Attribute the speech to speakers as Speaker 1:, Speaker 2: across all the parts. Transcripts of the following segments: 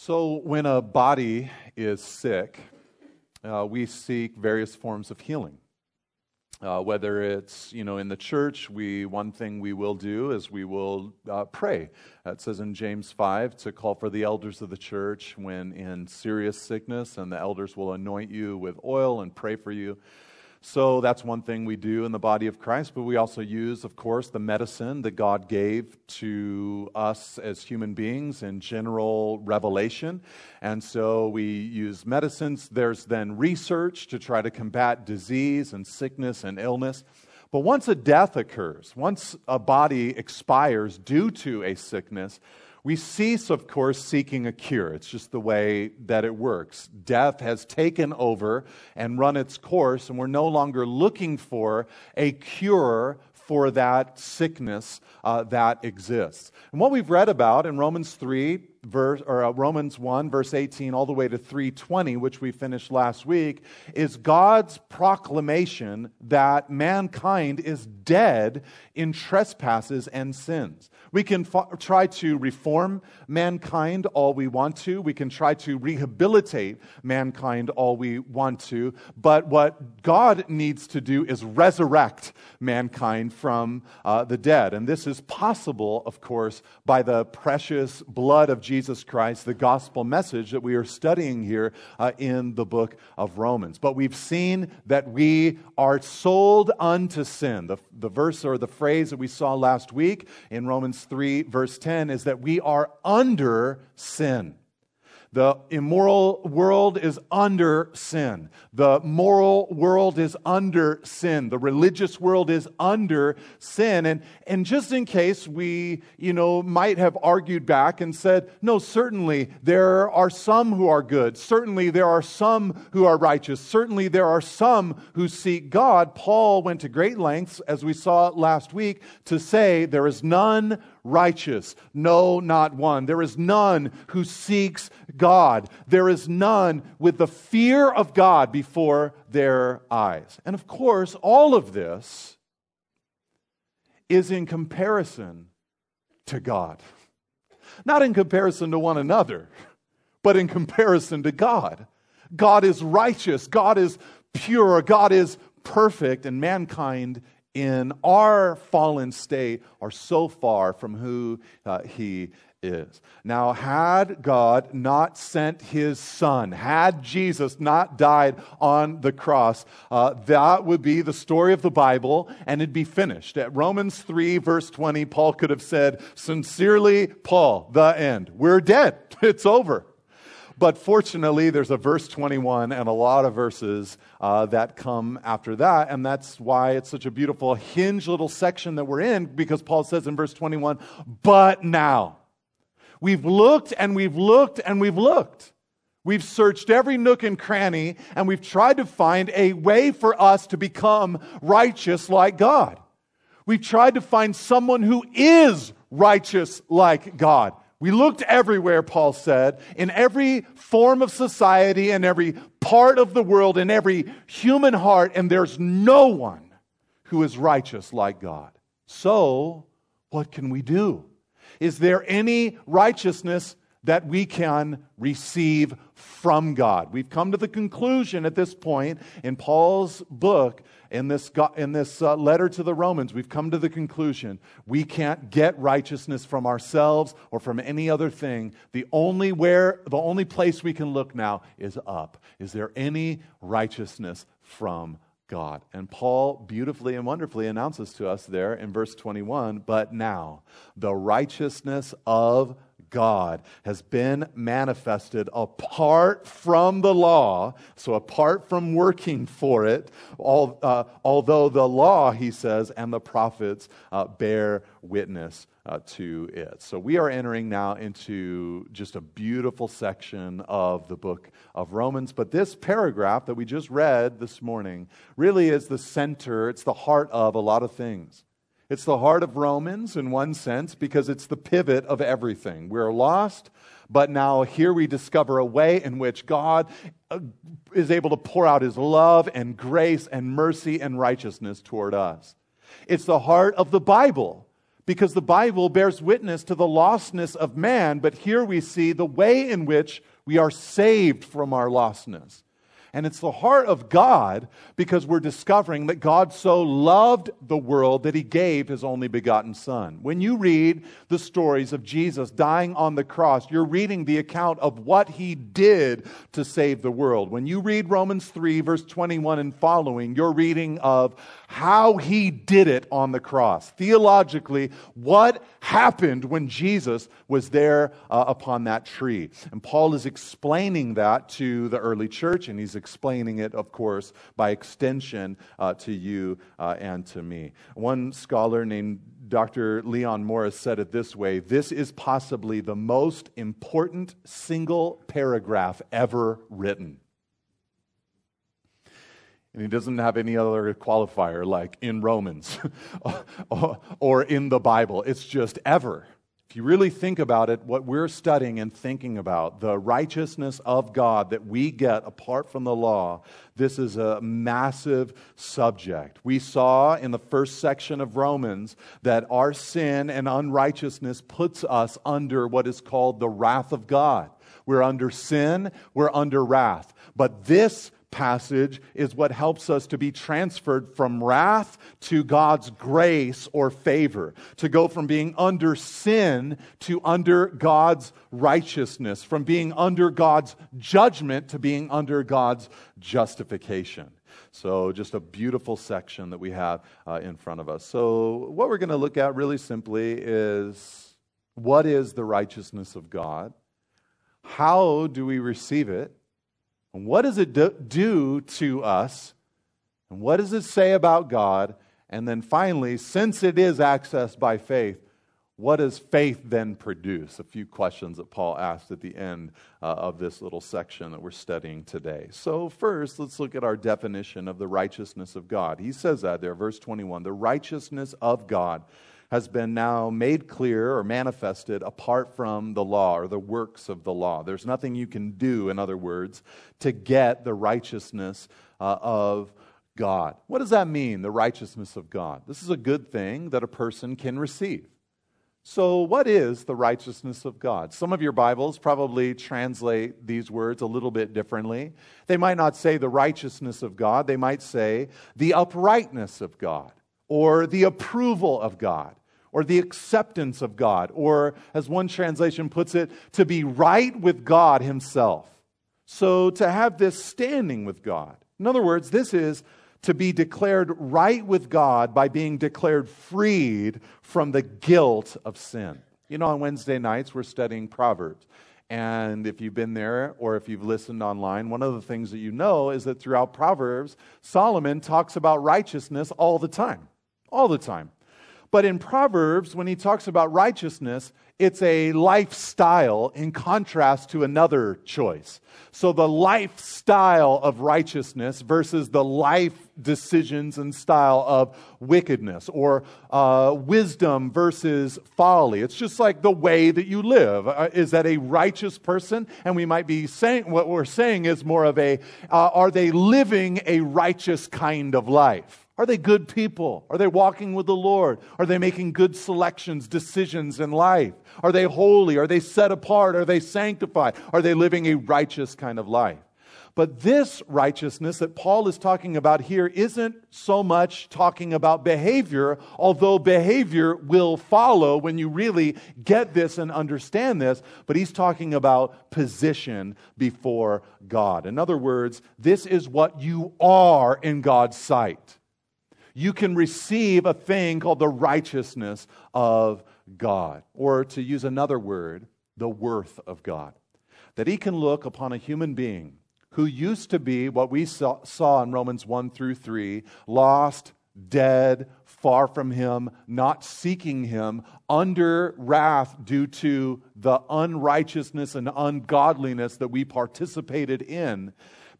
Speaker 1: So, when a body is sick, uh, we seek various forms of healing. Uh, whether it's you know in the church, we one thing we will do is we will uh, pray. It says in James five to call for the elders of the church when in serious sickness, and the elders will anoint you with oil and pray for you. So that's one thing we do in the body of Christ, but we also use, of course, the medicine that God gave to us as human beings in general revelation. And so we use medicines. There's then research to try to combat disease and sickness and illness. But once a death occurs, once a body expires due to a sickness, we cease, of course, seeking a cure. It's just the way that it works. Death has taken over and run its course, and we're no longer looking for a cure for that sickness uh, that exists. And what we've read about in Romans 3, verse, or uh, Romans 1, verse 18, all the way to 320, which we finished last week, is God's proclamation that mankind is dead in trespasses and sins. We can try to reform mankind all we want to. We can try to rehabilitate mankind all we want to. But what God needs to do is resurrect mankind from uh, the dead. And this is possible, of course, by the precious blood of Jesus Christ, the gospel message that we are studying here uh, in the book of Romans. But we've seen that we are sold unto sin. The, the verse or the phrase that we saw last week in Romans 3, verse 10, is that we are under sin. The immoral world is under sin. The moral world is under sin. The religious world is under sin. And, and just in case we, you know, might have argued back and said, no, certainly there are some who are good. Certainly there are some who are righteous. Certainly there are some who seek God. Paul went to great lengths, as we saw last week, to say there is none righteous. No, not one. There is none who seeks God. There is none with the fear of God before their eyes. And of course, all of this is in comparison to God. Not in comparison to one another, but in comparison to God. God is righteous, God is pure, God is perfect, and mankind in our fallen state are so far from who uh, He is. Now, had God not sent his son, had Jesus not died on the cross, uh, that would be the story of the Bible and it'd be finished. At Romans 3, verse 20, Paul could have said, Sincerely, Paul, the end. We're dead. It's over. But fortunately, there's a verse 21 and a lot of verses uh, that come after that. And that's why it's such a beautiful hinge little section that we're in, because Paul says in verse 21, but now. We've looked and we've looked and we've looked. We've searched every nook and cranny and we've tried to find a way for us to become righteous like God. We've tried to find someone who is righteous like God. We looked everywhere, Paul said, in every form of society, in every part of the world, in every human heart, and there's no one who is righteous like God. So, what can we do? Is there any righteousness that we can receive from God? We've come to the conclusion at this point in Paul's book in this, in this uh, letter to the Romans, we've come to the conclusion we can't get righteousness from ourselves or from any other thing. The only where, the only place we can look now is up. Is there any righteousness from God. And Paul beautifully and wonderfully announces to us there in verse 21 but now the righteousness of God has been manifested apart from the law, so apart from working for it, all, uh, although the law, he says, and the prophets uh, bear witness uh, to it. So we are entering now into just a beautiful section of the book of Romans. But this paragraph that we just read this morning really is the center, it's the heart of a lot of things. It's the heart of Romans in one sense because it's the pivot of everything. We're lost, but now here we discover a way in which God uh, is able to pour out his love and grace and mercy and righteousness toward us. It's the heart of the Bible because the Bible bears witness to the lostness of man, but here we see the way in which we are saved from our lostness. And it's the heart of God because we're discovering that God so loved the world that he gave his only begotten Son. When you read the stories of Jesus dying on the cross, you're reading the account of what he did to save the world. When you read Romans 3, verse 21 and following, you're reading of how he did it on the cross. Theologically, what happened when Jesus was there uh, upon that tree. And Paul is explaining that to the early church, and he's explaining it, of course, by extension uh, to you uh, and to me. One scholar named Dr. Leon Morris said it this way This is possibly the most important single paragraph ever written. And he doesn't have any other qualifier like in Romans or in the Bible. It's just ever. If you really think about it, what we're studying and thinking about, the righteousness of God that we get apart from the law, this is a massive subject. We saw in the first section of Romans that our sin and unrighteousness puts us under what is called the wrath of God. We're under sin, we're under wrath. But this passage is what helps us to be transferred from wrath to God's grace or favor, to go from being under sin to under God's righteousness, from being under God's judgment to being under God's justification. So, just a beautiful section that we have uh, in front of us. So, what we're going to look at really simply is what is the righteousness of God? How do we receive it? And what does it do to us? And what does it say about God? And then finally, since it is accessed by faith, what does faith then produce? A few questions that Paul asked at the end uh, of this little section that we're studying today. So, first, let's look at our definition of the righteousness of God. He says that there, verse 21 the righteousness of God has been now made clear or manifested apart from the law or the works of the law. There's nothing you can do, in other words, to get the righteousness uh, of God. What does that mean, the righteousness of God? This is a good thing that a person can receive. So, what is the righteousness of God? Some of your Bibles probably translate these words a little bit differently. They might not say the righteousness of God, they might say the uprightness of God or the approval of God or the acceptance of God, or as one translation puts it, to be right with God Himself. So to have this standing with God. In other words, this is to be declared right with God by being declared freed from the guilt of sin. You know, on Wednesday nights, we're studying Proverbs. And if you've been there or if you've listened online, one of the things that you know is that throughout Proverbs, Solomon talks about righteousness all the time. All the time. But in Proverbs, when he talks about righteousness, it's a lifestyle in contrast to another choice. So the lifestyle of righteousness versus the life decisions and style of wickedness, or uh, wisdom versus folly. It's just like the way that you live. Uh, is that a righteous person? And we might be saying what we're saying is more of a uh, are they living a righteous kind of life? Are they good people? Are they walking with the Lord? Are they making good selections, decisions in life? Are they holy? Are they set apart? Are they sanctified? Are they living a righteous kind of life? But this righteousness that Paul is talking about here isn't so much talking about behavior, although behavior will follow when you really get this and understand this, but he's talking about position before God. In other words, this is what you are in God's sight you can receive a thing called the righteousness of God. Or to use another word, the worth of God. That He can look upon a human being who used to be what we saw, in Romans 1 through 3 lost, dead, far from Him, not seeking Him, under wrath due to the unrighteousness and ungodliness that we participated in.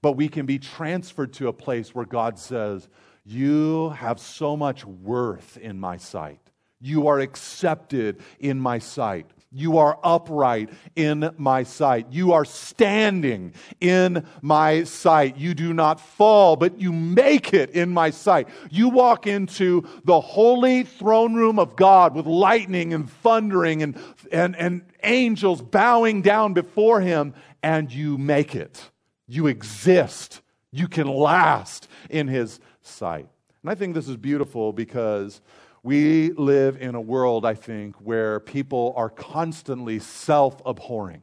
Speaker 1: But we can be transferred to a place where God says, you have so much worth in my sight. You are accepted in my sight. You are upright in my sight. You are standing in my sight. You do not fall, but you make it in my sight. You walk into the holy throne room of God with lightning and thundering and, and, and angels bowing down before him, and you make it. You exist. You can last in his sight. And I think this is beautiful because we live in a world, I think, where people are constantly self abhorring.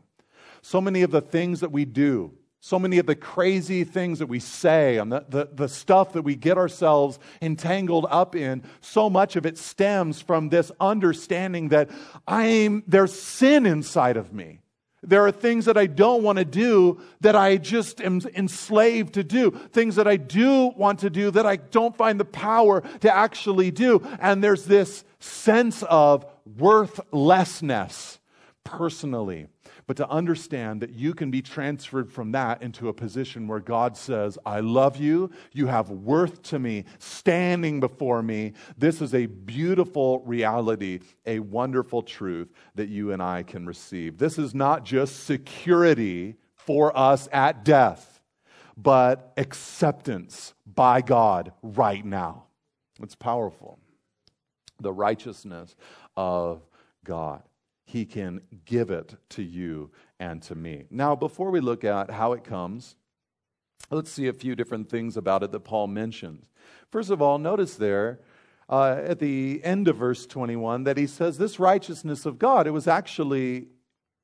Speaker 1: So many of the things that we do, so many of the crazy things that we say, and the, the, the stuff that we get ourselves entangled up in, so much of it stems from this understanding that I'm, there's sin inside of me. There are things that I don't want to do that I just am enslaved to do. Things that I do want to do that I don't find the power to actually do. And there's this sense of worthlessness personally but to understand that you can be transferred from that into a position where God says, I love you, you have worth to me, standing before me. This is a beautiful reality, a wonderful truth that you and I can receive. This is not just security for us at death, but acceptance by God right now. It's powerful. The righteousness of God. He can give it to you and to me. Now, before we look at how it comes, let's see a few different things about it that Paul mentions. First of all, notice there uh, at the end of verse 21 that he says, This righteousness of God, it was actually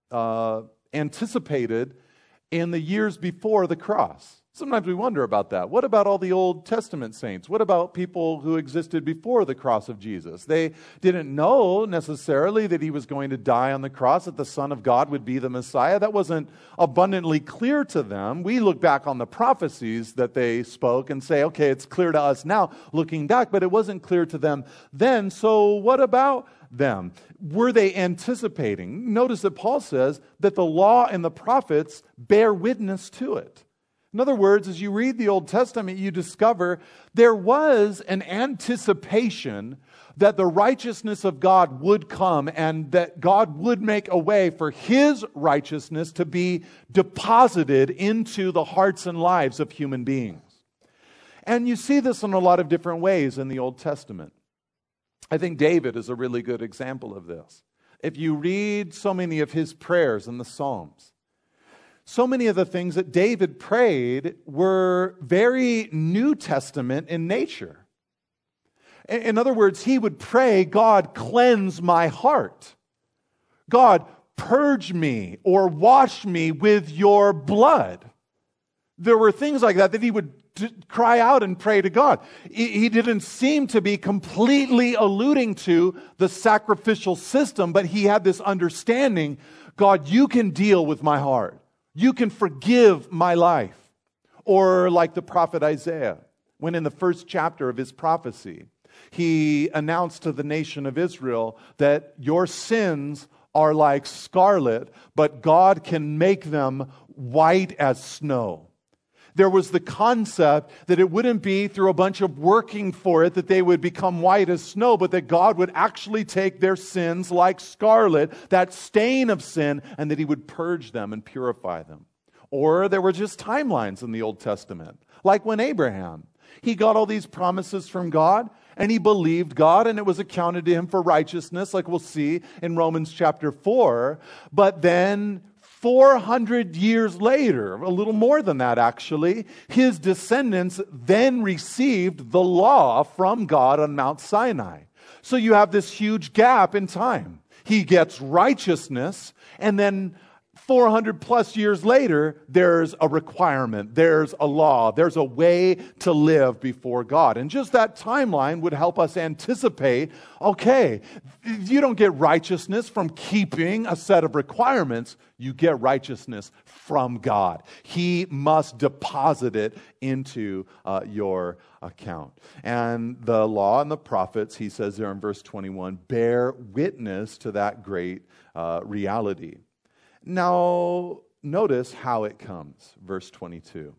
Speaker 1: uh, anticipated in the years before the cross. Sometimes we wonder about that. What about all the Old Testament saints? What about people who existed before the cross of Jesus? They didn't know necessarily that he was going to die on the cross, that the Son of God would be the Messiah. That wasn't abundantly clear to them. We look back on the prophecies that they spoke and say, okay, it's clear to us now looking back, but it wasn't clear to them then. So what about them? Were they anticipating? Notice that Paul says that the law and the prophets bear witness to it. In other words, as you read the Old Testament, you discover there was an anticipation that the righteousness of God would come and that God would make a way for his righteousness to be deposited into the hearts and lives of human beings. And you see this in a lot of different ways in the Old Testament. I think David is a really good example of this. If you read so many of his prayers in the Psalms, so many of the things that David prayed were very New Testament in nature. In other words, he would pray, God, cleanse my heart. God, purge me or wash me with your blood. There were things like that that he would cry out and pray to God. He didn't seem to be completely alluding to the sacrificial system, but he had this understanding God, you can deal with my heart. You can forgive my life. Or like the prophet Isaiah, when in the first chapter of his prophecy, he announced to the nation of Israel that your sins are like scarlet, but God can make them white as snow there was the concept that it wouldn't be through a bunch of working for it that they would become white as snow, but that God would actually take their sins like scarlet, that stain of sin, and that He would purge them and purify them. Or there were just timelines in the Old Testament, like when Abraham, he got all these promises from God, and he believed God, and it was accounted to him for righteousness, like we'll see in Romans chapter 4. But then 400 years later, a little more than that actually, his descendants then received the law from God on Mount Sinai. So you have this huge gap in time. He gets righteousness, and then 400 plus years later, there's a requirement, there's a law, there's a way to live before God. And just that timeline would help us anticipate okay, you don't get righteousness from keeping a set of requirements, you get righteousness from God. He must deposit it into uh, your account. And the law and the prophets, he says there in verse 21, bear witness to that great uh, reality. Now, notice how it comes. Verse 22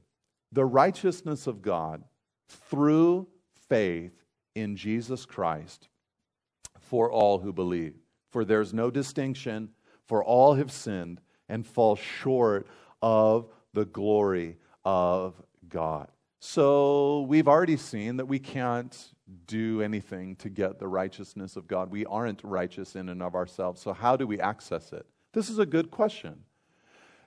Speaker 1: The righteousness of God through faith in Jesus Christ for all who believe. For there's no distinction, For all have sinned and fall short of the glory of God. So we've already seen that we can't do anything to get the righteousness of God. We aren't righteous in and of ourselves. So, how do we access it? This is a good question.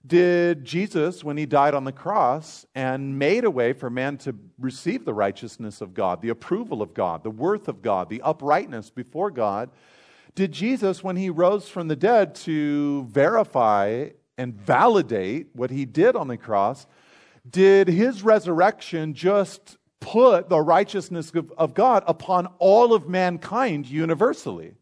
Speaker 1: Did Jesus, when he died on the cross and made a way for man to receive the righteousness of God, the approval of God, the worth of God, the uprightness before God, did Jesus, when he rose from the dead to verify and validate what he did on the cross, did his resurrection just put the righteousness of, God upon all of mankind universally?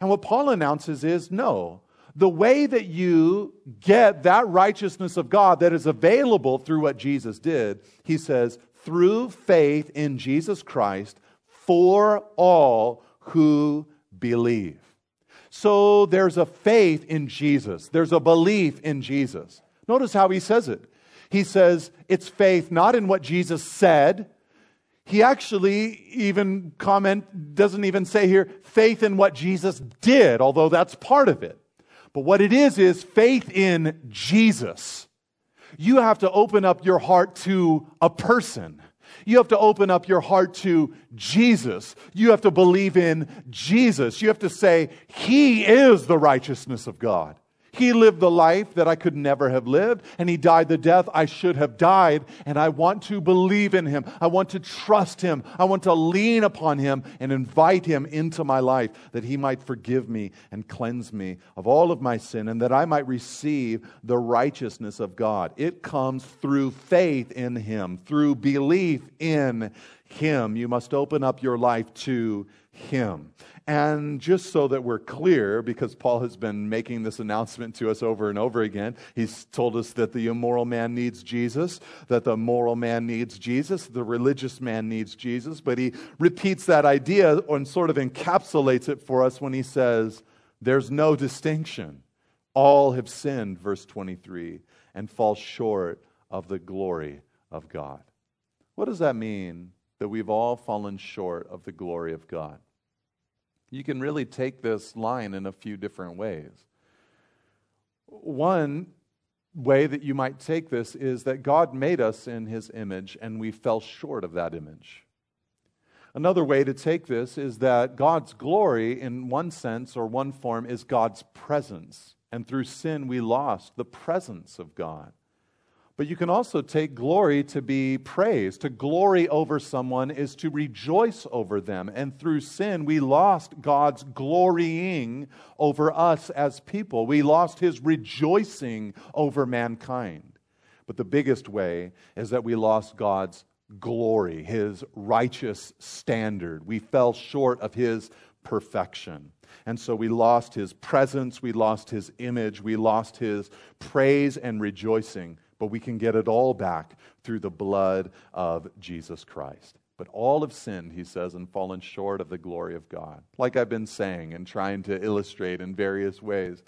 Speaker 1: And what Paul announces is no the way that you get that righteousness of God that is available through what Jesus did, he says, through faith in Jesus Christ for all who believe. So there's a faith in Jesus, there's a belief in Jesus. Notice how he says it. He says it's faith not in what Jesus said. He actually even comment doesn't even say here faith in what Jesus did, although that's part of it. But what it is, is faith in Jesus. You have to open up your heart to a person. You have to open up your heart to Jesus. You have to believe in Jesus. You have to say, He is the righteousness of God. He lived the life that I could never have lived, and He died the death I should have died. And I want to believe in Him. I want to trust Him. I want to lean upon Him and invite Him into my life that He might forgive me and cleanse me of all of my sin, and that I might receive the righteousness of God. It comes through faith in Him, through belief in Him. You must open up your life to Him. And just so that we're clear, because Paul has been making this announcement to us over and over again, he's told us that the immoral man needs Jesus, that the moral man needs Jesus, the religious man needs Jesus, but he repeats that idea and sort of encapsulates it for us when he says, There's no distinction. All have sinned, verse 23, and fall short of the glory of God. What does that mean that we've all fallen short of the glory of God? You can really take this line in a few different ways. One way that you might take this is that God made us in his image and we fell short of that image. Another way to take this is that God's glory, in one sense or one form, is God's presence. And through sin, we lost the presence of God. But you can also take glory to be praised. To glory over someone is to rejoice over them. And through sin, we lost God's glorying over us as people. We lost his rejoicing over mankind. But the biggest way is that we lost God's glory, his righteous standard. We fell short of his perfection. And so we lost his presence, we lost his image, we lost his praise and rejoicing but we can get it all back through the blood of Jesus Christ. But all have sinned, he says, and fallen short of the glory of God. Like I've been saying and trying to illustrate in various ways.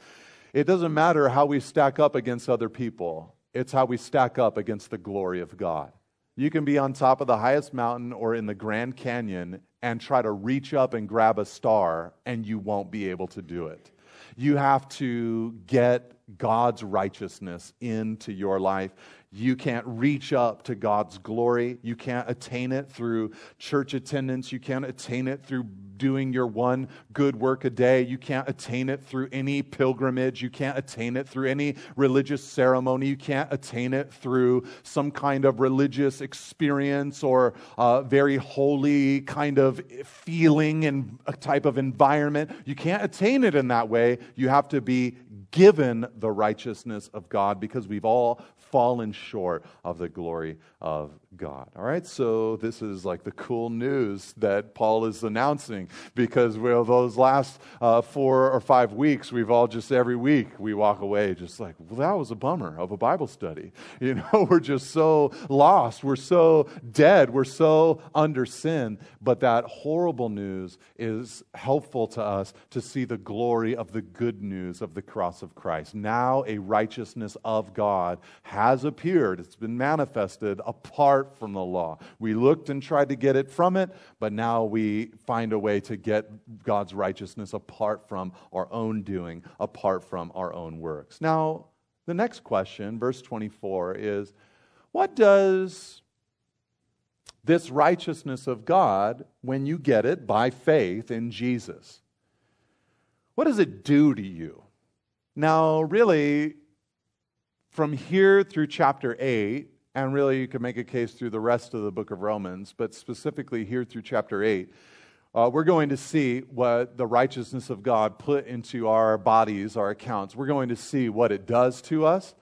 Speaker 1: It doesn't matter how we stack up against other people, it's how we stack up against the glory of God. You can be on top of the highest mountain or in the Grand Canyon and try to reach up and grab a star, and you won't be able to do it. You have to get God's righteousness into your life. You can't reach up to God's glory. You can't attain it through church attendance. You can't attain it through doing your one good work a day. You can't attain it through any pilgrimage. You can't attain it through any religious ceremony. You can't attain it through some kind of religious experience or very holy kind of feeling and a type of environment. You can't attain it in that way. You have to be given the righteousness of God because we've all fallen short of the glory of God. All right, so this is like the cool news that Paul is announcing because well, those last uh, four or five weeks, we've all just every week we walk away just like, well, that was a bummer of a Bible study. You know, we're just so lost, we're so dead, we're so under sin. But that horrible news is helpful to us to see the glory of the good news of the cross of Christ. now a righteousness of God has appeared. It's been manifested apart from the law. We looked and tried to get it from it, but now we find a way to get God's righteousness apart from our own doing, apart from our own works. Now, the next question, verse 24, is what does this righteousness of God, when you get it by faith in Jesus, what does it do to you? Now, really, from here through chapter 8, and really you can make a case through the rest of the book of Romans, but specifically here through chapter 8, uh, we're going to see what the righteousness of God put into our bodies, our accounts. We're going to see what it does to us.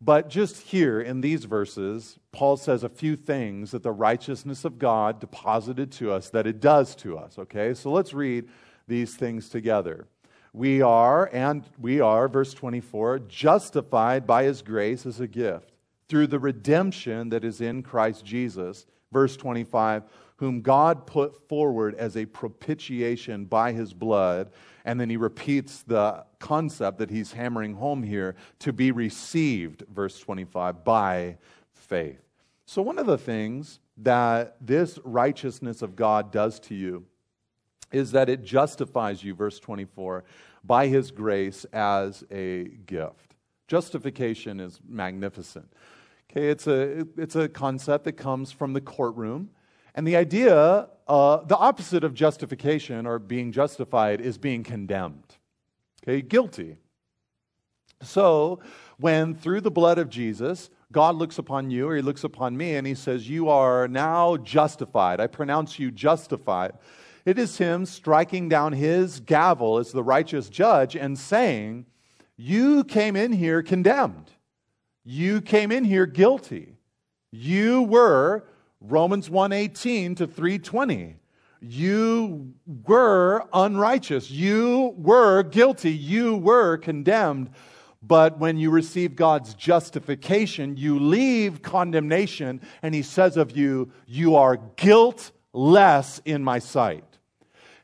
Speaker 1: But just here in these verses, Paul says a few things that the righteousness of God deposited to us, that it does to us. Okay, so let's read these things together. We are, and we are, verse 24, justified by his grace as a gift through the redemption that is in Christ Jesus. Verse 25, whom God put forward as a propitiation by his blood. And then he repeats the concept that he's hammering home here to be received, verse 25, by faith. So, one of the things that this righteousness of God does to you is that it justifies you, verse 24, by his grace as a gift. Justification is magnificent. Okay, it's a, it's a concept that comes from the courtroom. And the idea, uh, the opposite of justification or being justified is being condemned. Okay, guilty. So, when through the blood of Jesus, God looks upon you or he looks upon me and he says, You are now justified. I pronounce you justified. It is him striking down his gavel as the righteous judge and saying, You came in here condemned. You came in here guilty. You were Romans 118 to 320. You were unrighteous. You were guilty. You were condemned. But when you receive God's justification, you leave condemnation, and He says of you, You are guiltless in my sight.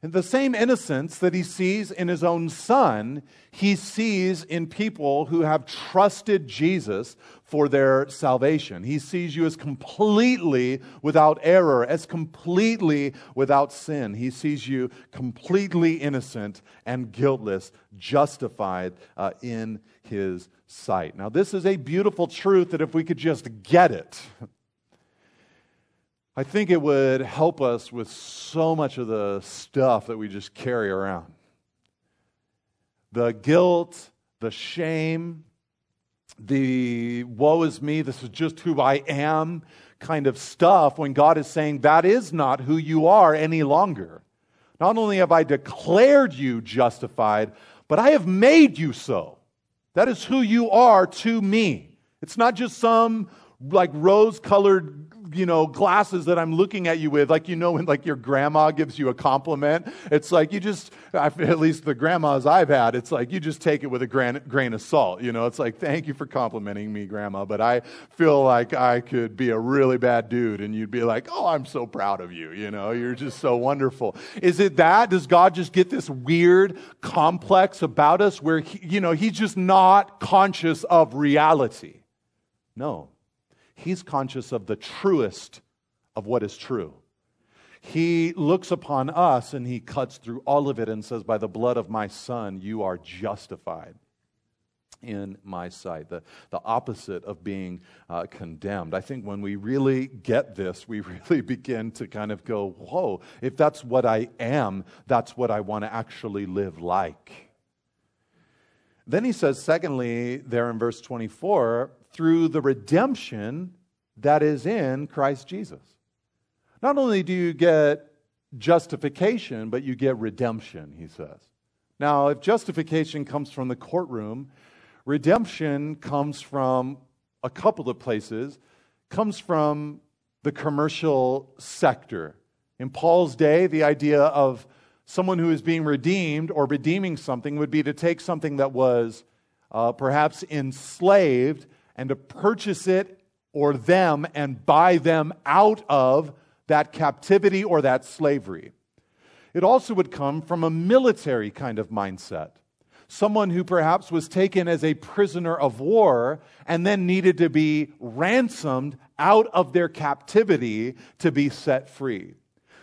Speaker 1: The same innocence that he sees in his own son, he sees in people who have trusted Jesus for their salvation. He sees you as completely without error, as completely without sin. He sees you completely innocent and guiltless, justified uh, in his sight. Now, this is a beautiful truth that if we could just get it, I think it would help us with so much of the stuff that we just carry around the guilt, the shame, the woe is me, this is just who I am kind of stuff when God is saying that is not who you are any longer. Not only have I declared you justified, but I have made you so. That is who you are to me. It's not just some like rose colored you know, glasses that I'm looking at you with, like you know when like your grandma gives you a compliment, it's like you just, at least the grandmas I've had, it's like you just take it with a grain, grain of salt. You know, it's like thank you for complimenting me, grandma, but I feel like I could be a really bad dude, and you'd be like, oh, I'm so proud of you. You know, you're just so wonderful. Is it that? Does God just get this weird complex about us where he, you know He's just not conscious of reality? No. He's conscious of the truest of what is true. He looks upon us and he cuts through all of it and says, By the blood of my son, you are justified in my sight. The, the opposite of being uh, condemned. I think when we really get this, we really begin to kind of go, Whoa, if that's what I am, that's what I want to actually live like. Then he says, secondly, there in verse 24, through the redemption that is in Christ Jesus. Not only do you get justification, but you get redemption, he says. Now, if justification comes from the courtroom, redemption comes from a couple of places, comes from the commercial sector. In Paul's day, the idea of someone who is being redeemed or redeeming something would be to take something that was uh, perhaps enslaved and to purchase it or them and buy them out of that captivity or that slavery. It also would come from a military kind of mindset. someone who perhaps was taken as a prisoner of war and then needed to be ransomed out of their captivity to be set free.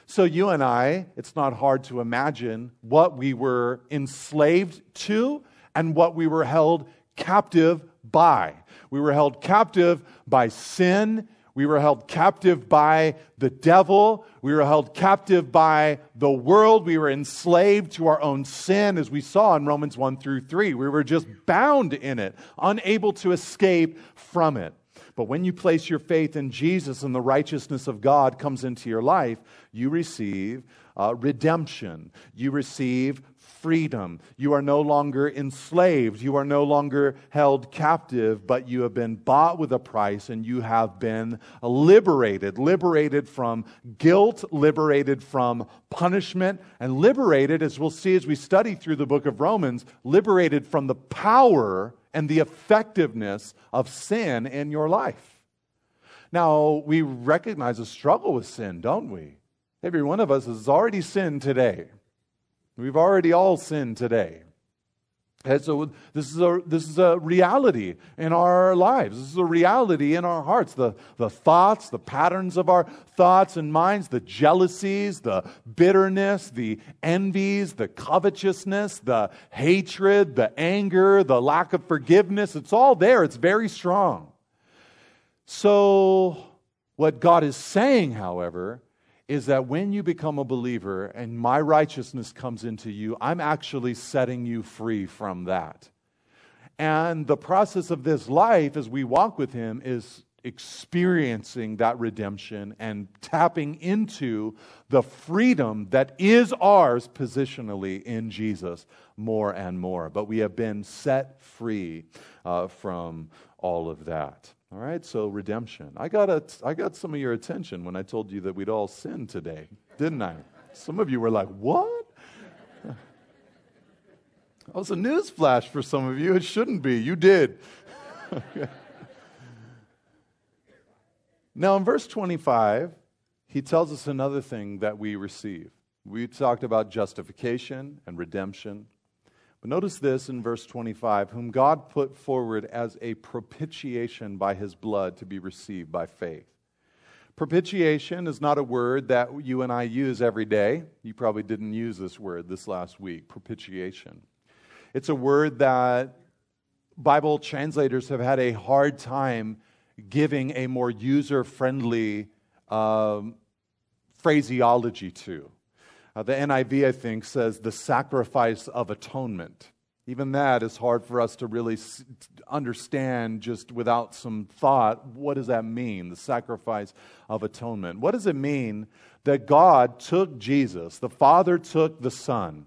Speaker 1: So, you and I, it's not hard to imagine what we were enslaved to and what we were held captive by. We were held captive by sin we were held captive by the devil. We were held captive by the world. We were enslaved to our own sin, as we saw in Romans 1 through 3. We were just bound in it, unable to escape from it. But when you place your faith in Jesus and the righteousness of God comes into your life, you receive uh, redemption. You receive freedom. You are no longer enslaved. You are no longer held captive, but you have been bought with a price and you have been liberated. Liberated from guilt, liberated from punishment, and liberated, as we'll see as we study through the book of Romans, liberated from the power and the effectiveness of sin in your life. Now, we recognize a struggle with sin, don't we? Every one of us has already sinned today. We've already all sinned today. And so this is a this is a reality in our lives. This is a reality in our hearts. The, the thoughts, the patterns of our thoughts and minds, the jealousies, the bitterness, the envies, the covetousness, the hatred, the anger, the lack of forgiveness. It's all there. It's very strong. So what God is saying, however, is that when you become a believer and my righteousness comes into you, I'm actually setting you free from that. And the process of this life as we walk with Him is experiencing that redemption and tapping into the freedom that is ours positionally in Jesus more and more. But we have been set free uh, from all of that. All right, so redemption. I got, a, I got some of your attention when I told you that we'd all sin today, didn't I? Some of you were like, what? That was a news flash for some of you. It shouldn't be. You did. Now, in verse 25, he tells us another thing that we receive. We talked about justification and redemption. But notice this in verse 25 whom God put forward as a propitiation by his blood to be received by faith. Propitiation is not a word that you and I use every day. You probably didn't use this word this last week, propitiation. It's a word that Bible translators have had a hard time giving a more user friendly um, phraseology to. Uh, the NIV, I think, says the sacrifice of atonement. Even that is hard for us to really understand just without some thought. What does that mean, the sacrifice of atonement? What does it mean that God took Jesus, the Father took the Son,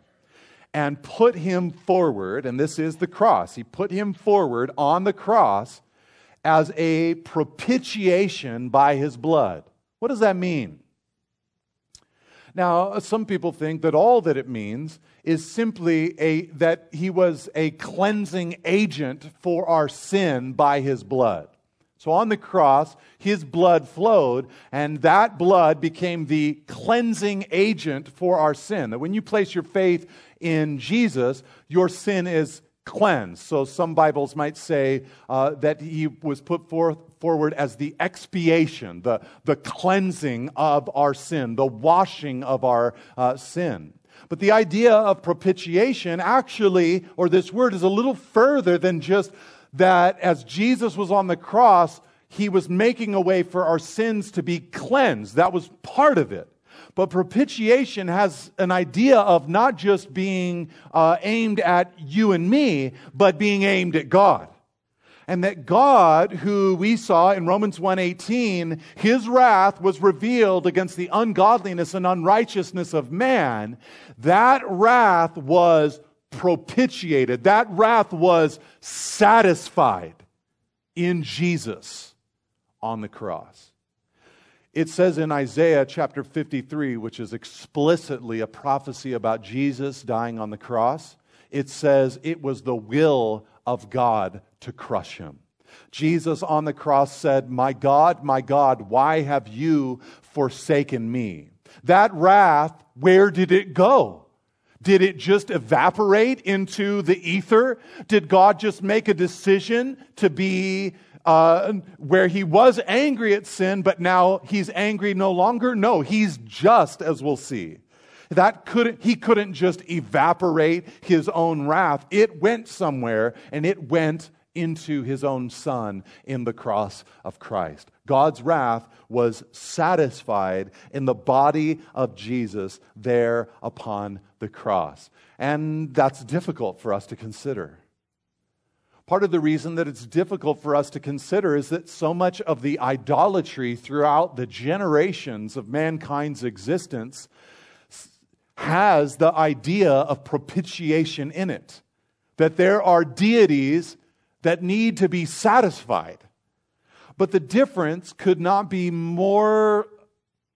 Speaker 1: and put him forward, and this is the cross. He put him forward on the cross as a propitiation by his blood. What does that mean? Now, some people think that all that it means is simply a, that he was a cleansing agent for our sin by his blood. So on the cross, his blood flowed, and that blood became the cleansing agent for our sin. That when you place your faith in Jesus, your sin is cleansed. So some Bibles might say uh, that he was put forth forward as the expiation, the, the cleansing of our sin, the washing of our uh, sin. But the idea of propitiation actually, or this word, is a little further than just that as Jesus was on the cross, he was making a way for our sins to be cleansed. That was part of it. But propitiation has an idea of not just being uh, aimed at you and me, but being aimed at God and that God, who we saw in Romans 1:18, his wrath was revealed against the ungodliness and unrighteousness of man, that wrath was propitiated. That wrath was satisfied in Jesus on the cross. It says in Isaiah chapter 53, which is explicitly a prophecy about Jesus dying on the cross, it says it was the will of God to crush him. Jesus on the cross said, My God, my God, why have you forsaken me? That wrath, where did it go? Did it just evaporate into the ether? Did God just make a decision to be uh, where he was angry at sin, but now he's angry no longer? No, he's just, as we'll see. That couldn't, he couldn't just evaporate his own wrath. It went somewhere, and it went into his own son in the cross of Christ. God's wrath was satisfied in the body of Jesus there upon the cross. And that's difficult for us to consider. Part of the reason that it's difficult for us to consider is that so much of the idolatry throughout the generations of mankind's existence has the idea of propitiation in it. That there are deities that need to be satisfied. But the difference could not be more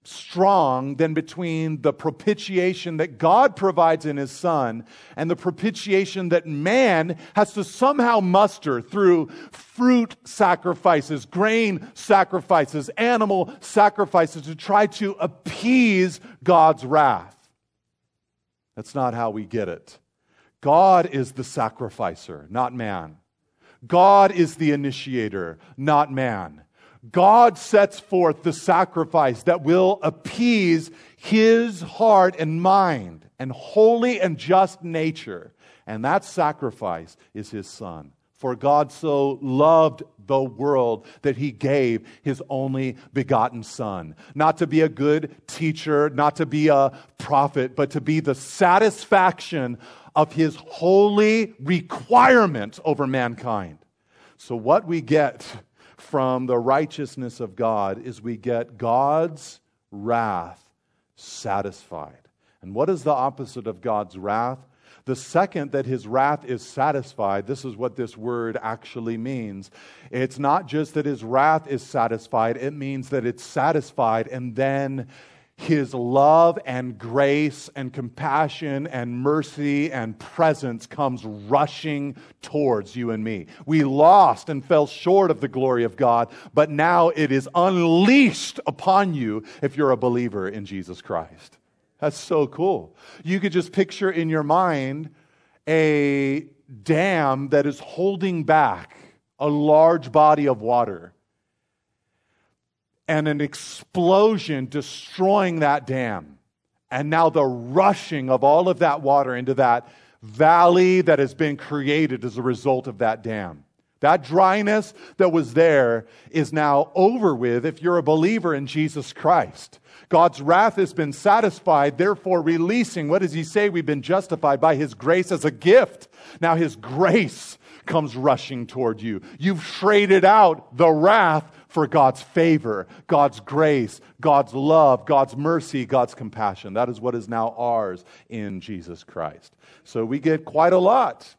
Speaker 1: strong than between the propitiation that God provides in His Son and the propitiation that man has to somehow muster through fruit sacrifices, grain sacrifices, animal sacrifices to try to appease God's wrath. That's not how we get it. God is the sacrificer, not man. God is the initiator, not man. God sets forth the sacrifice that will appease his heart and mind and holy and just nature. And that sacrifice is his son. For God so loved the world that he gave his only begotten son. Not to be a good teacher, not to be a prophet, but to be the satisfaction of his holy requirement over mankind. So, what we get from the righteousness of God is we get God's wrath satisfied. And what is the opposite of God's wrath? The second that his wrath is satisfied, this is what this word actually means. It's not just that his wrath is satisfied, it means that it's satisfied and then his love and grace and compassion and mercy and presence comes rushing towards you and me. We lost and fell short of the glory of God, but now it is unleashed upon you if you're a believer in Jesus Christ. That's so cool. You could just picture in your mind a dam that is holding back a large body of water and an explosion destroying that dam. And now the rushing of all of that water into that valley that has been created as a result of that dam. That dryness that was there is now over with if you're a believer in Jesus Christ. God's wrath has been satisfied, therefore releasing. What does he say? We've been justified by his grace as a gift. Now his grace comes rushing toward you. You've traded out the wrath for God's favor, God's grace, God's love, God's mercy, God's compassion. That is what is now ours in Jesus Christ. So we get quite a lot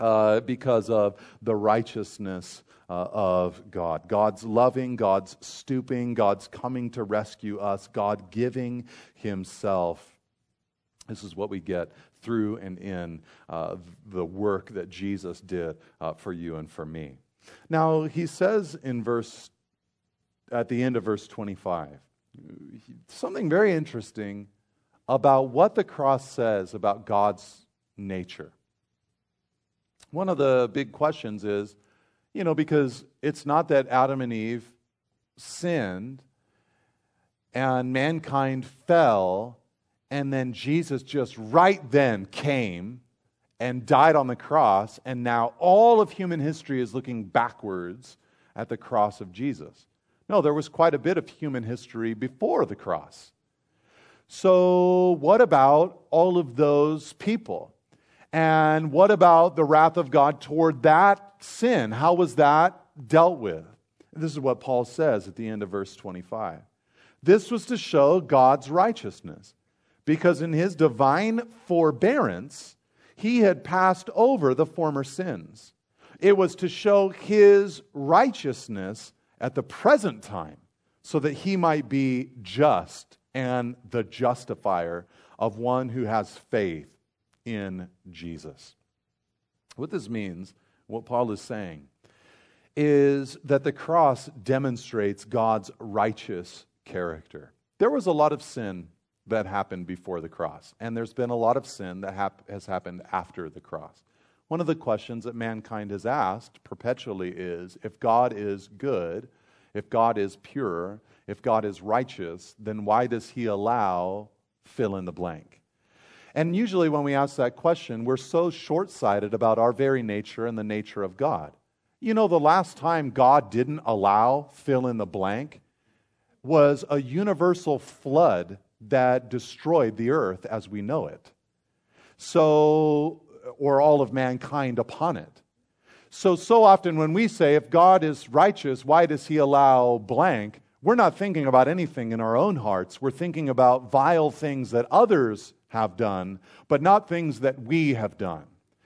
Speaker 1: uh, because of the righteousness uh, of God. God's loving, God's stooping, God's coming to rescue us, God giving Himself. This is what we get through and in uh, the work that Jesus did uh, for you and for me. Now, he says in verse, at the end of verse 25, something very interesting about what the cross says about God's nature. One of the big questions is, you know, because it's not that Adam and Eve sinned and mankind fell, and then Jesus just right then came and died on the cross, and now all of human history is looking backwards at the cross of Jesus. No, there was quite a bit of human history before the cross. So, what about all of those people? And what about the wrath of God toward that sin? How was that dealt with? This is what Paul says at the end of verse 25. This was to show God's righteousness, because in his divine forbearance, he had passed over the former sins. It was to show his righteousness at the present time so that he might be just and the justifier of one who has faith in Jesus. What this means, what Paul is saying, is that the cross demonstrates God's righteous character. There was a lot of sin that happened before the cross, and there's been a lot of sin that hap- has happened after the cross. One of the questions that mankind has asked perpetually is if God is good, if God is pure, if God is righteous, then why does he allow fill in the blank? And usually, when we ask that question, we're so short sighted about our very nature and the nature of God. You know, the last time God didn't allow fill in the blank was a universal flood that destroyed the earth as we know it. So, or all of mankind upon it. So, so often when we say, if God is righteous, why does he allow blank? We're not thinking about anything in our own hearts. We're thinking about vile things that others have done, but not things that we have done.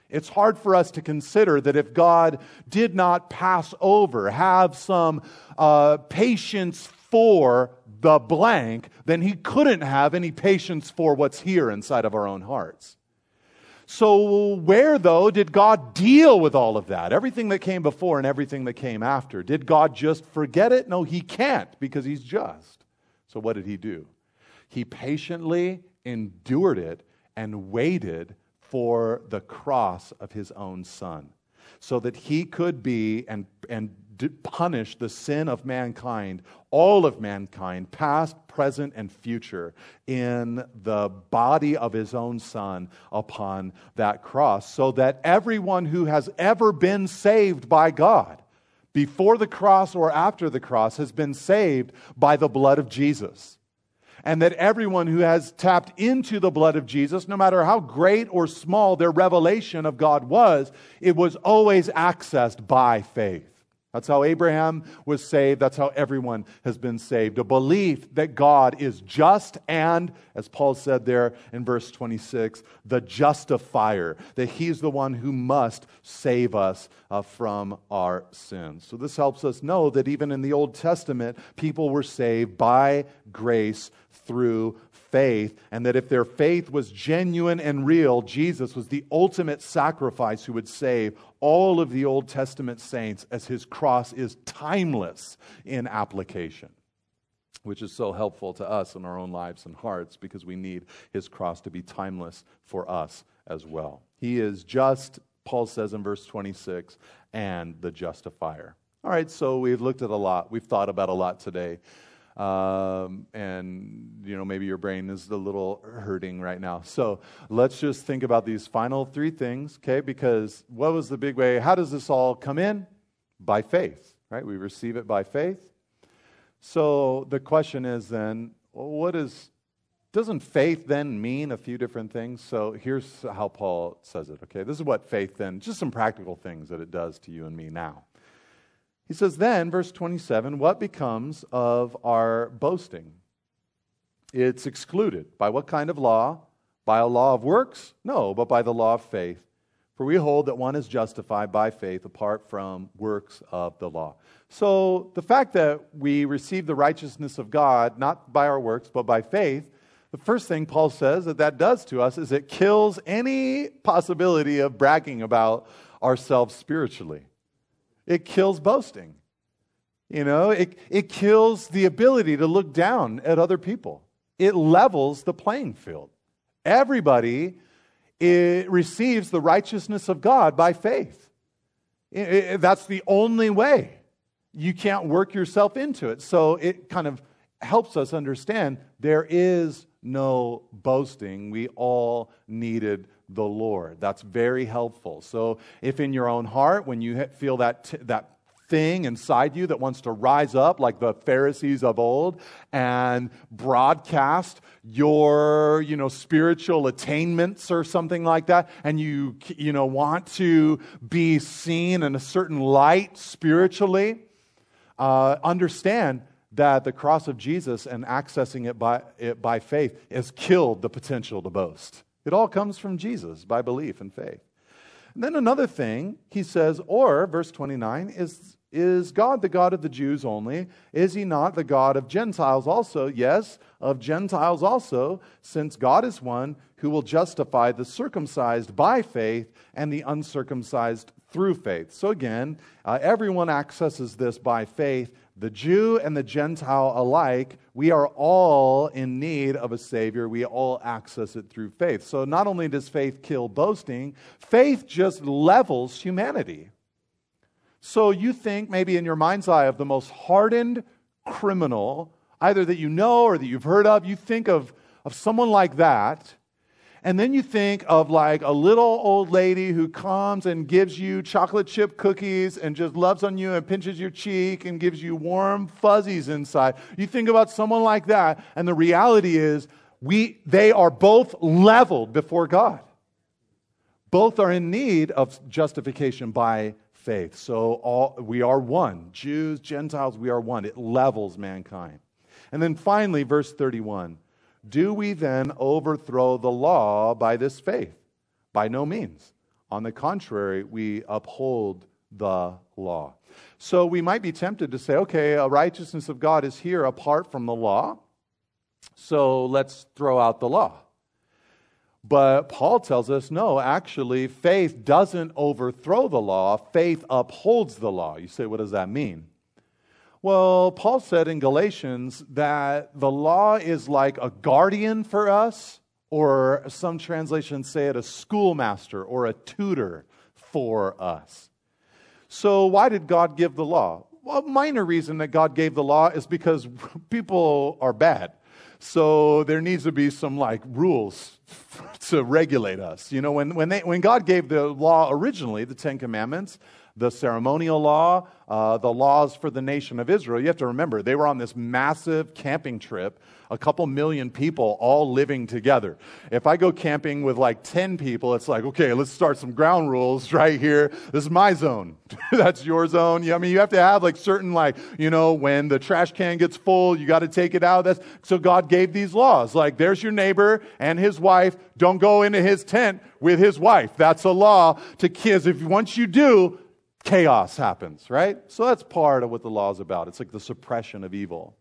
Speaker 1: It's hard for us to consider that if God did not pass over, have some uh, patience for the blank, then he couldn't have any patience for what's here inside of our own hearts. So, where though did God deal with all of that? Everything that came before and everything that came after. Did God just forget it? No, he can't because he's just. So, what did he do? He patiently endured it and waited for the cross of his own son so that he could be and, and punish the sin of mankind, all of mankind, past, present, and future, in the body of his own Son upon that cross, so that everyone who has ever been saved by God, before the cross or after the cross, has been saved by the blood of Jesus and that everyone who has tapped into the blood of Jesus, no matter how great or small their revelation of God was, it was always accessed by faith. That's how Abraham was saved. That's how everyone has been saved. A belief that God is just and, as Paul said there in verse 26, the justifier, that he's the one who must save us uh, from our sins. So this helps us know that even in the Old Testament, people were saved by grace through faith, and that if their faith was genuine and real, Jesus was the ultimate sacrifice who would save all of the Old Testament saints, as his cross is timeless in application. Which is so helpful to us in our own lives and hearts because we need his cross to be timeless for us as well. He is just, Paul says in verse 26, and the justifier. All right, so we've looked at a lot. We've thought about a lot today. Um, and you know maybe your brain is a little hurting right now. So let's just think about these final three things okay? Because what was the big way how does this all come in? By faith right? We receive it by faith. So the question is then what is doesn't faith then mean a few different things? So here's how paul says it okay? This is what faith then just some practical things that it does to you and me now he says, then, verse 27, what becomes of our boasting? It's excluded. By what kind of law? By a law of works? No, but by the law of faith. For we hold that one is justified by faith apart from works of the law. So the fact that we receive the righteousness of God, not by our works, but by faith, the first thing Paul says that that does to us is it kills any possibility of bragging about ourselves spiritually. It kills boasting. You know, it, it kills the ability to look down at other people. It levels the playing field. Everybody it receives the righteousness of God by faith. It, it, that's the only way. You can't work yourself into it. So it kind of helps us understand there is no boasting. We all needed the Lord. That's very helpful. So, if in your own heart, when you feel that, t- that thing inside you that wants to rise up like the Pharisees of old and broadcast your, you know, spiritual attainments or something like that, and you, you know, want to be seen in a certain light spiritually, uh, understand that the cross of Jesus and accessing it by, it by faith has killed the potential to boast. It all comes from Jesus by belief and faith. And then another thing he says, or verse 29, is Is God the God of the Jews only? Is he not the God of Gentiles also? Yes, of Gentiles also, since God is one who will justify the circumcised by faith and the uncircumcised through faith. So again, uh, everyone accesses this by faith. The Jew and the Gentile alike, we are all in need of a Savior. We all access it through faith. So not only does faith kill boasting, faith just levels humanity. So you think maybe in your mind's eye of the most hardened criminal, either that you know or that you've heard of, you think of, of someone like that and then you think of like a little old lady who comes and gives you chocolate chip cookies and just loves on you and pinches your cheek and gives you warm fuzzies inside. You think about someone like that, and the reality is we, they are both leveled before God. Both are in need of justification by faith. So all, we are one. Jews, Gentiles, we are one. It levels mankind. And then finally, verse 31 do we then overthrow the law by this faith? By no means. On the contrary, we uphold the law. So we might be tempted to say, okay, a righteousness of God is here apart from the law, so let's throw out the law. But Paul tells us no, actually, faith doesn't overthrow the law, faith upholds the law. You say, what does that mean? Well, Paul said in Galatians that the law is like a guardian for us, or some translations say it a schoolmaster or a tutor for us. So, why did God give the law? Well, a minor reason that God gave the law is because people are bad. So there needs to be some like rules to regulate us. You know, when, when, they, when God gave the law originally, the Ten Commandments, the ceremonial law, uh, the laws for the nation of Israel. You have to remember, they were on this massive camping trip, a couple million people all living together. If I go camping with like 10 people, it's like, okay, let's start some ground rules right here. This is my zone. That's your zone. I mean, you have to have like certain, like, you know, when the trash can gets full, you got to take it out. That's, so God gave these laws. Like, there's your neighbor and his wife. Don't go into his tent with his wife. That's a law to kids. If once you do, chaos happens, right? So that's part of what the law is about. It's like the suppression of evil.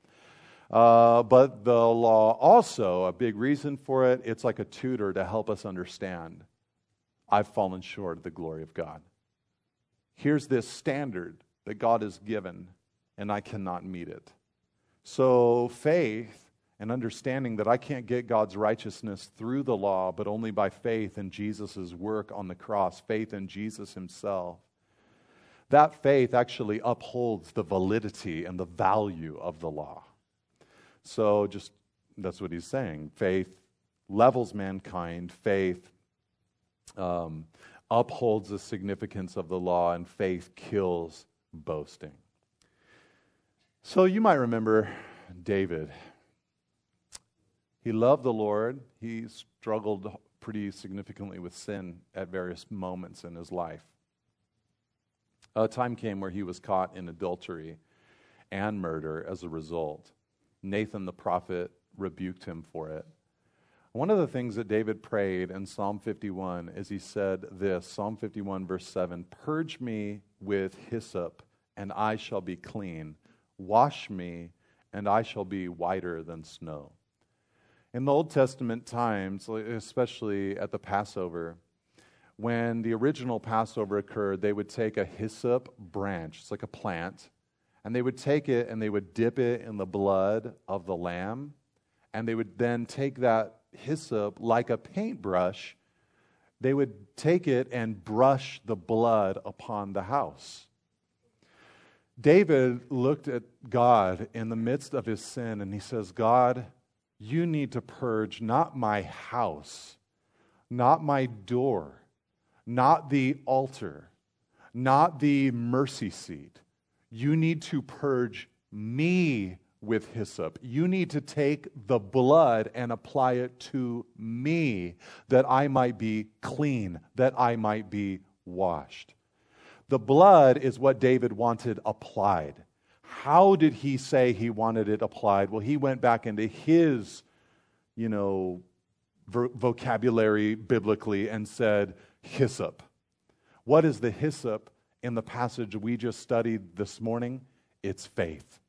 Speaker 1: Uh, but the law also, a big reason for it, it's like a tutor to help us understand I've fallen short of the glory of God. Here's this standard that God has given, and I cannot meet it. So faith and understanding that I can't get God's righteousness through the law, but only by faith in Jesus' work on the cross, faith in Jesus himself that faith actually upholds the validity and the value of the law. So, just that's what he's saying. Faith levels mankind, faith um, upholds the significance of the law, and faith kills boasting. So, you might remember David. He loved the Lord, he struggled pretty significantly with sin at various moments in his life a time came where he was caught in adultery and murder as a result. Nathan the prophet rebuked him for it. One of the things that David prayed in Psalm 51 is he said this Psalm 51, verse 7 Purge me with hyssop, and I shall be clean. Wash me, and I shall be whiter than snow. In the Old Testament times, especially at the Passover, when the original Passover occurred, they would take a hyssop branch, it's like a plant, and they would take it and they would dip it in the blood of the lamb, and they would then take that hyssop like a paintbrush, they would take it and brush the blood upon the house. David looked at God in the midst of his sin and he says, God, you need to purge not my house, not my door not the altar, not the mercy seat. You need to purge me with hyssop. You need to take the blood and apply it to me that I might be clean, that I might be washed. The blood is what David wanted applied. How did he say he wanted it applied? Well, he went back into his, you know, vocabulary biblically and said, hyssop. What is the hyssop? in the passage we just studied this morning? It's faith.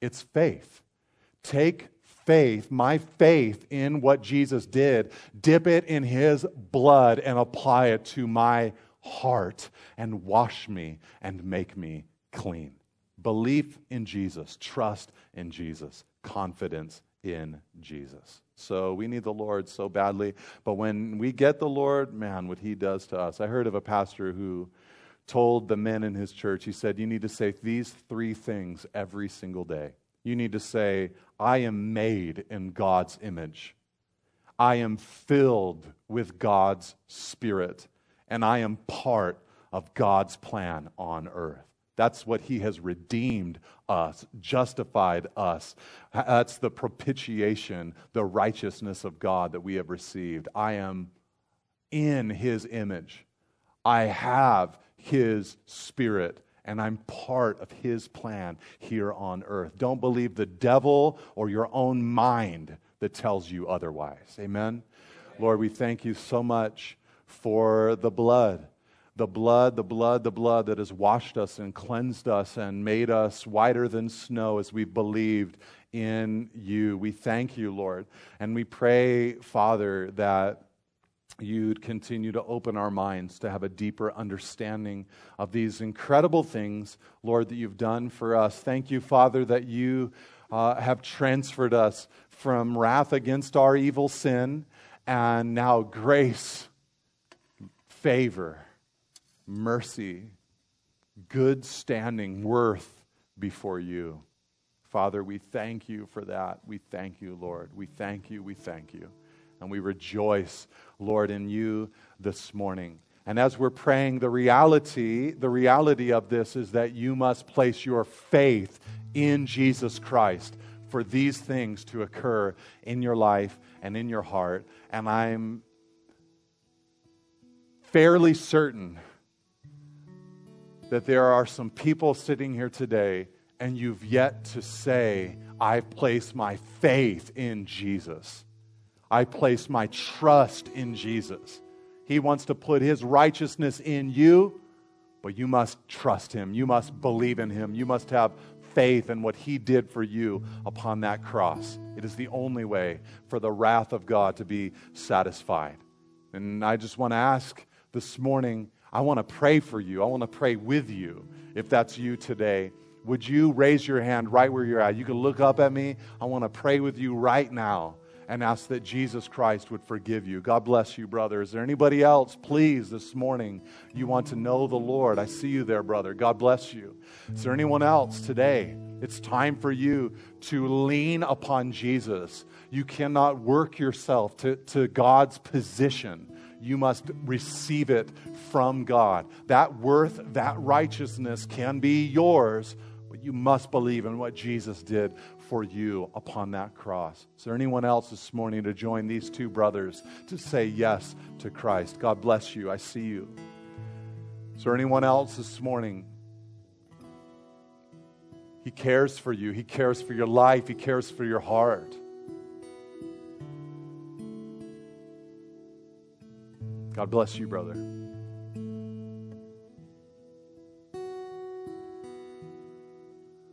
Speaker 1: It's faith. Take faith, my faith in what Jesus did, dip it in his blood and apply it to my heart and wash me and make me clean. Belief in Jesus, trust in Jesus, confidence in Jesus. So we need the Lord so badly. But when we get the Lord, man, what he does to us. I heard of a pastor who told the men in his church, he said, You need to say these three things every single day. You need to say, I am made in God's image. I am filled with God's Spirit, and I am part of God's plan on earth. That's what He has redeemed us, justified us. That's the propitiation, the righteousness of God that we have received. I am in His image. I have His Spirit and I'm part of his plan here on earth. Don't believe the devil or your own mind that tells you otherwise. Amen? Lord, we thank you so much for the blood. The blood, the blood, the blood that has washed us and cleansed us and made us whiter than snow as we believed in you. We thank you, Lord. And we pray, Father, that you'd continue to open our minds to have a deeper understanding of these incredible things, Lord, that you've done for us. Thank you, Father, that you uh, have transferred us from wrath against our evil sin and now grace, favor, mercy, good standing, worth before you. Father, we thank you for that. We thank you, Lord. We thank you. We thank you. And we rejoice Lord, in you this morning. And as we're praying, the reality, the reality of this is that you must place your faith in Jesus Christ for these things to occur in your life and in your heart. And I'm fairly certain that there are some people sitting here today and you've yet to say, I place my faith in Jesus. I place my trust in Jesus. He wants to put his righteousness in you, but you must trust him. You must believe in him. You must have faith in what he did for you upon that cross. It is the only way for the wrath of God to be satisfied. And I just want to ask this morning, I want to pray for you. I want to pray with you if that's you today. Would you raise your hand right where you're at? You can look up at me. I want to pray with you right now and ask that Jesus Christ would forgive you. God bless you, brother. Is there anybody else, please, this morning you want to know the Lord? I see you there, brother. God bless you. Is there anyone else today? It's time for you to lean upon Jesus. You cannot work yourself to, to God's position. You must receive it from God. That worth, that righteousness can be yours, but you must believe in what Jesus did for you upon that cross. Is there anyone else this morning to join these two brothers to say yes to Christ? God bless you. I see you. Is there anyone else this morning? He cares for you, He cares for your life, He cares for your heart. God bless you, brother.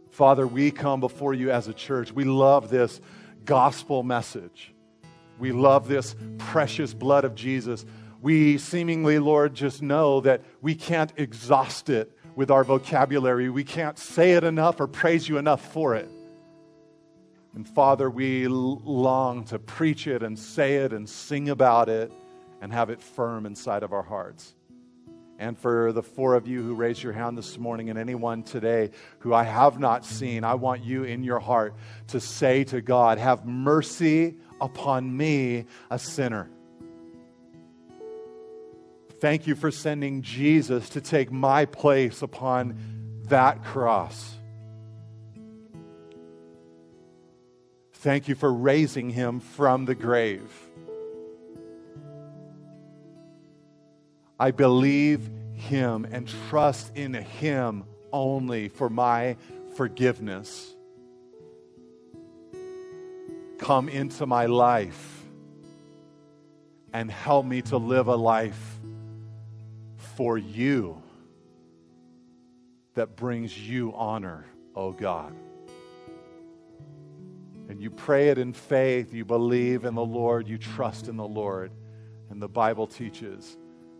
Speaker 1: Father, we come before you as a church. We love this gospel message. We love this precious blood of Jesus. We seemingly, Lord, just know that we can't exhaust it with our vocabulary. We can't say it enough or praise you enough for it. And Father, we long to preach it and say it and sing about it and have it firm inside of our hearts. And for the four of you who raised your hand this morning, and anyone today who I have not seen, I want you in your heart to say to God, Have mercy upon me, a sinner. Thank you for sending Jesus to take my place upon that cross. Thank you for raising him from the grave. I believe Him and trust in Him only for my forgiveness. Come into my life and help me to live a life for you. that brings you honor, O God. And you pray it in faith, you believe in the Lord, you trust in the Lord. And the Bible teaches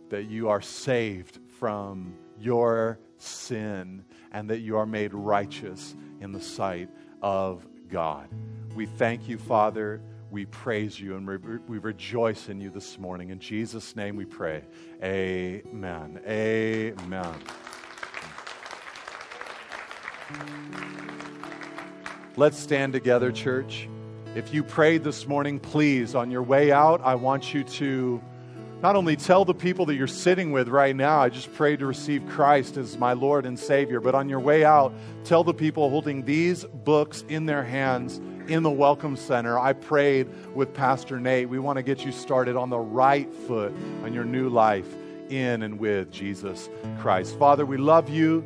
Speaker 1: that you are saved from your sin and that you are made righteous in the sight of God. We thank you, Father. We praise you and re- we rejoice in you this morning. In Jesus' name we pray. Amen. Amen. Let's stand together, church. If you prayed this morning, please, on your way out, I want you to not only tell the people that you're sitting with right now, I just prayed to receive Christ as my Lord and Savior, but on your way out, tell the people holding these books in their hands in the Welcome Center, I prayed with Pastor Nate. We want to get you started on the right foot on your new life in and with Jesus Christ. Father, we love you.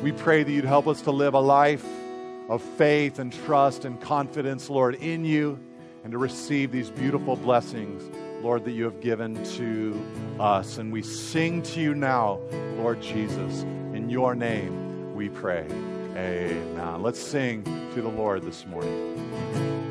Speaker 1: We pray that you'd help us to live a life of faith and trust and confidence, Lord, in you and to receive these beautiful blessings, Lord, that you have given to us. And we sing to you now, Lord Jesus. In your name we pray. Amen. Let's sing to the Lord this morning.